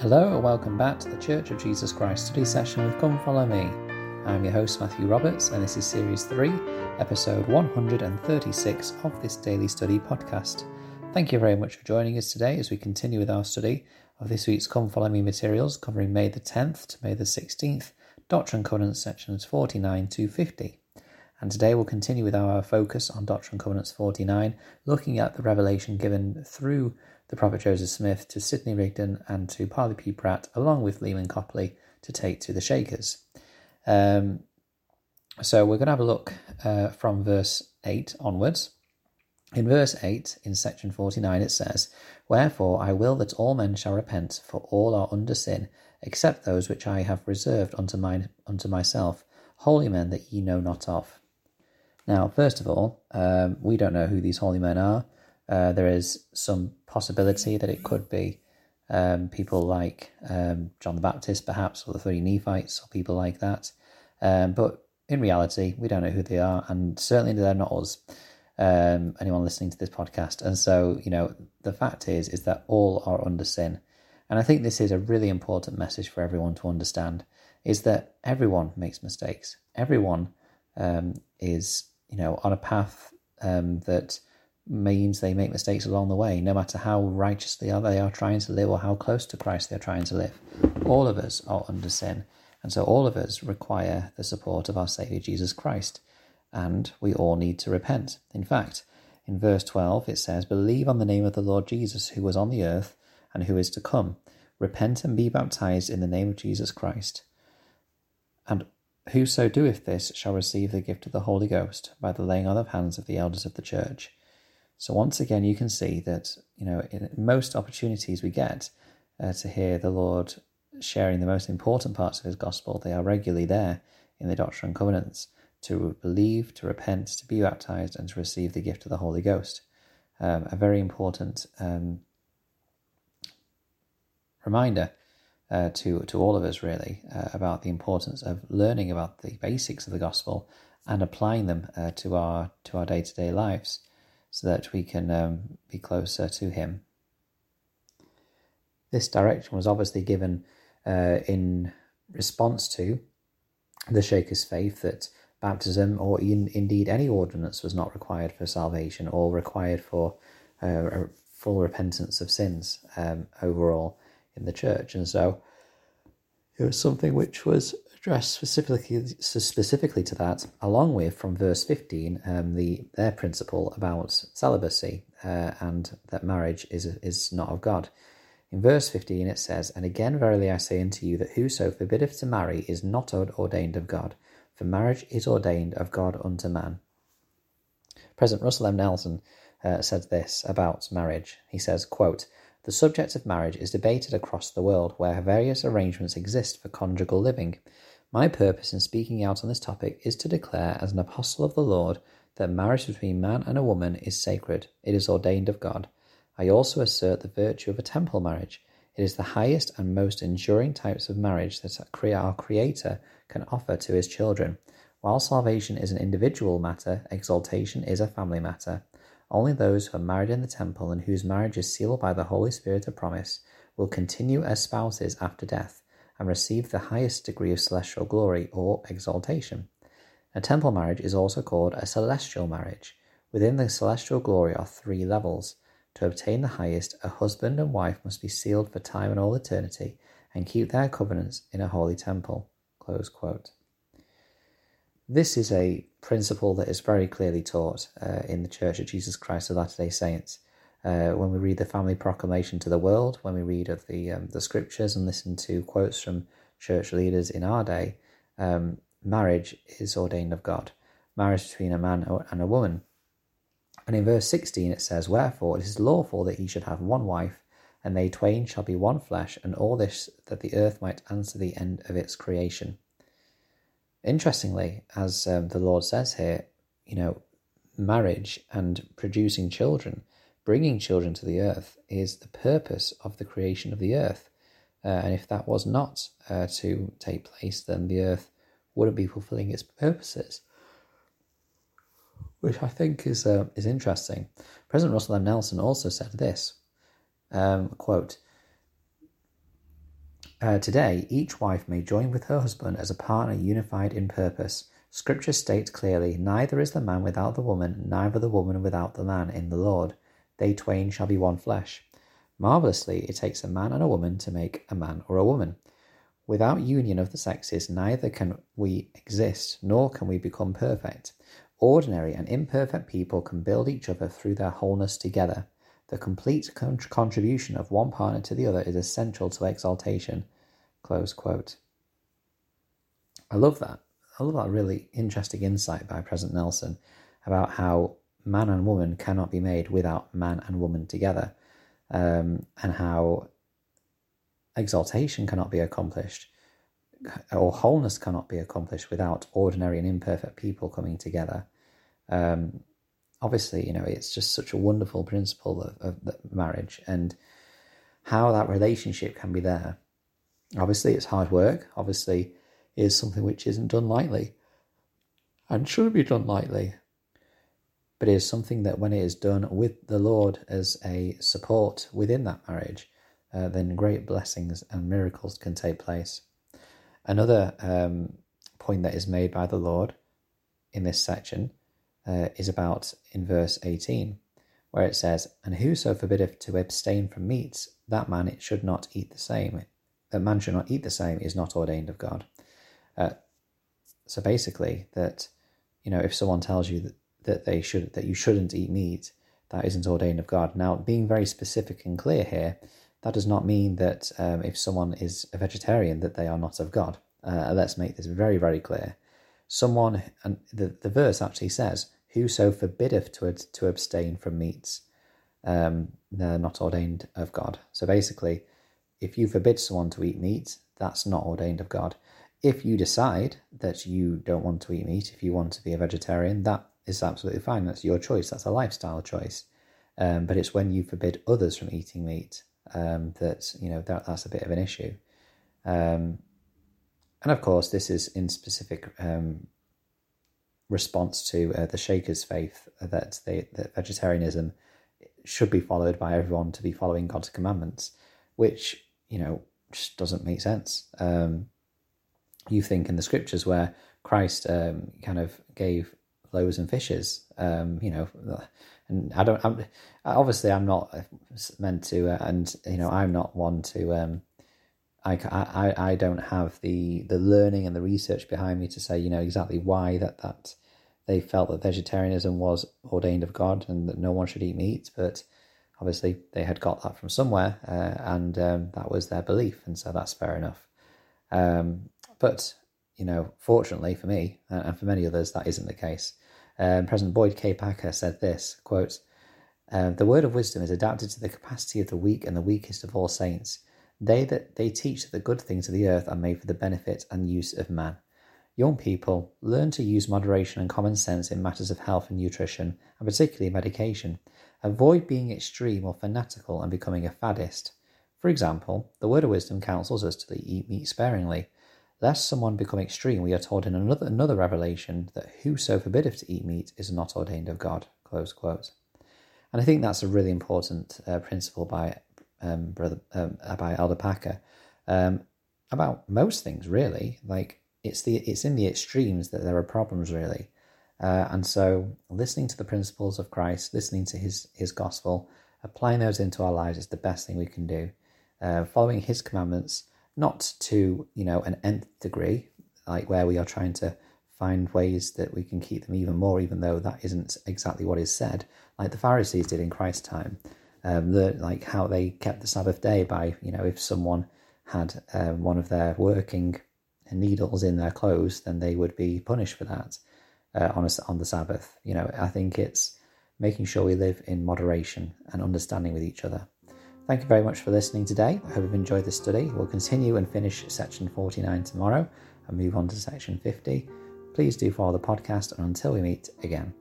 Hello and welcome back to the Church of Jesus Christ study session with Come Follow Me. I'm your host Matthew Roberts and this is Series 3, Episode 136 of this daily study podcast. Thank you very much for joining us today as we continue with our study of this week's Come Follow Me materials covering May the 10th to May the 16th, Doctrine and Covenants sections 49 to 50. And today we'll continue with our focus on Doctrine and Covenants 49, looking at the revelation given through the Prophet Joseph Smith to Sidney Rigdon and to Parley P. Pratt, along with Leman Copley, to take to the Shakers. Um, so we're going to have a look uh, from verse 8 onwards. In verse 8, in section 49, it says, Wherefore I will that all men shall repent, for all are under sin, except those which I have reserved unto, mine, unto myself, holy men that ye know not of. Now, first of all, um, we don't know who these holy men are. Uh, there is some possibility that it could be um, people like um, John the Baptist, perhaps, or the three Nephites, or people like that. Um, but in reality, we don't know who they are, and certainly they're not us. Um, anyone listening to this podcast, and so you know, the fact is, is that all are under sin, and I think this is a really important message for everyone to understand: is that everyone makes mistakes. Everyone um, is, you know, on a path um, that means they make mistakes along the way, no matter how righteous they are they are trying to live or how close to Christ they're trying to live. All of us are under sin, and so all of us require the support of our Saviour Jesus Christ, and we all need to repent. In fact, in verse 12 it says, Believe on the name of the Lord Jesus, who was on the earth and who is to come. Repent and be baptized in the name of Jesus Christ. And whoso doeth this shall receive the gift of the Holy Ghost by the laying on of hands of the elders of the church. So once again, you can see that you know in most opportunities we get uh, to hear the Lord sharing the most important parts of His gospel, they are regularly there in the Doctrine and Covenants to believe, to repent, to be baptized, and to receive the gift of the Holy Ghost. Um, a very important um, reminder uh, to to all of us, really, uh, about the importance of learning about the basics of the gospel and applying them uh, to our to our day to day lives so that we can um, be closer to Him. This direction was obviously given uh, in response to the Shaker's faith that baptism or in, indeed any ordinance was not required for salvation or required for uh, full repentance of sins um, overall in the church. And so it was something which was addressed specifically specifically to that, along with from verse fifteen, um, the their principle about celibacy uh, and that marriage is is not of God. In verse fifteen, it says, "And again, verily I say unto you that whoso forbiddeth to marry is not ordained of God, for marriage is ordained of God unto man." President Russell M. Nelson uh, said this about marriage. He says, "quote." The subject of marriage is debated across the world, where various arrangements exist for conjugal living. My purpose in speaking out on this topic is to declare, as an apostle of the Lord, that marriage between man and a woman is sacred, it is ordained of God. I also assert the virtue of a temple marriage. It is the highest and most enduring types of marriage that our Creator can offer to His children. While salvation is an individual matter, exaltation is a family matter. Only those who are married in the temple and whose marriage is sealed by the Holy Spirit of promise will continue as spouses after death and receive the highest degree of celestial glory or exaltation. A temple marriage is also called a celestial marriage. Within the celestial glory are three levels. To obtain the highest, a husband and wife must be sealed for time and all eternity and keep their covenants in a holy temple. This is a principle that is very clearly taught uh, in the Church of Jesus Christ of Latter day Saints uh, when we read the family proclamation to the world, when we read of the um, the scriptures and listen to quotes from church leaders in our day, um, marriage is ordained of God. Marriage between a man and a woman. And in verse 16 it says, Wherefore it is lawful that he should have one wife, and they twain shall be one flesh, and all this that the earth might answer the end of its creation. Interestingly, as um, the Lord says here, you know, marriage and producing children bringing children to the earth is the purpose of the creation of the earth. Uh, and if that was not uh, to take place, then the earth wouldn't be fulfilling its purposes, which I think is uh, is interesting. President Russell M. Nelson also said this: um, "quote Uh, today, each wife may join with her husband as a partner unified in purpose. Scripture states clearly, Neither is the man without the woman, neither the woman without the man in the Lord. They twain shall be one flesh. Marvelously, it takes a man and a woman to make a man or a woman. Without union of the sexes, neither can we exist, nor can we become perfect. Ordinary and imperfect people can build each other through their wholeness together. The complete con- contribution of one partner to the other is essential to exaltation. Close quote. I love that. I love that really interesting insight by President Nelson about how man and woman cannot be made without man and woman together, um, and how exaltation cannot be accomplished or wholeness cannot be accomplished without ordinary and imperfect people coming together. Um, obviously, you know, it's just such a wonderful principle of, of marriage and how that relationship can be there. Obviously, it's hard work. Obviously, is something which isn't done lightly and shouldn't be done lightly. But it is something that, when it is done with the Lord as a support within that marriage, uh, then great blessings and miracles can take place. Another um, point that is made by the Lord in this section uh, is about in verse 18, where it says, And whoso forbiddeth to abstain from meats, that man it should not eat the same. That man should not eat the same is not ordained of God. Uh, so basically, that you know, if someone tells you that, that they should that you shouldn't eat meat, that isn't ordained of God. Now, being very specific and clear here, that does not mean that um, if someone is a vegetarian that they are not of God. Uh, let's make this very, very clear. Someone, and the, the verse actually says, Whoso forbiddeth to, to abstain from meats, um, they're not ordained of God. So basically, if you forbid someone to eat meat, that's not ordained of God. If you decide that you don't want to eat meat, if you want to be a vegetarian, that is absolutely fine. That's your choice. That's a lifestyle choice. Um, but it's when you forbid others from eating meat um, that you know that that's a bit of an issue. Um, and of course, this is in specific um, response to uh, the Shakers' faith that they, that vegetarianism should be followed by everyone to be following God's commandments, which you know just doesn't make sense. Um, you think in the scriptures where Christ um, kind of gave loaves and fishes, um, you know, and I don't. I'm, obviously, I'm not meant to, uh, and you know, I'm not one to. Um, I, I, I don't have the the learning and the research behind me to say, you know, exactly why that that they felt that vegetarianism was ordained of God and that no one should eat meat, but obviously they had got that from somewhere, uh, and um, that was their belief, and so that's fair enough. Um, but you know, fortunately for me and for many others, that isn't the case. Um, President Boyd K. Packer said this quote, uh, The word of wisdom is adapted to the capacity of the weak and the weakest of all saints. They that they teach that the good things of the earth are made for the benefit and use of man. Young people learn to use moderation and common sense in matters of health and nutrition, and particularly medication. Avoid being extreme or fanatical and becoming a faddist. For example, the word of wisdom counsels us to eat meat sparingly. Lest someone become extreme, we are told in another, another revelation that whoso forbiddeth to eat meat is not ordained of God. Close quote. And I think that's a really important uh, principle by um, brother um, by Elder Packer um, about most things. Really, like it's the it's in the extremes that there are problems. Really, uh, and so listening to the principles of Christ, listening to His His gospel, applying those into our lives is the best thing we can do. Uh, following His commandments not to you know an nth degree, like where we are trying to find ways that we can keep them even more, even though that isn't exactly what is said, like the Pharisees did in Christ's time. Um, the, like how they kept the Sabbath day by you know if someone had um, one of their working needles in their clothes, then they would be punished for that uh, on a, on the Sabbath. You know, I think it's making sure we live in moderation and understanding with each other. Thank you very much for listening today. I hope you've enjoyed this study. We'll continue and finish section 49 tomorrow and move on to section 50. Please do follow the podcast, and until we meet again.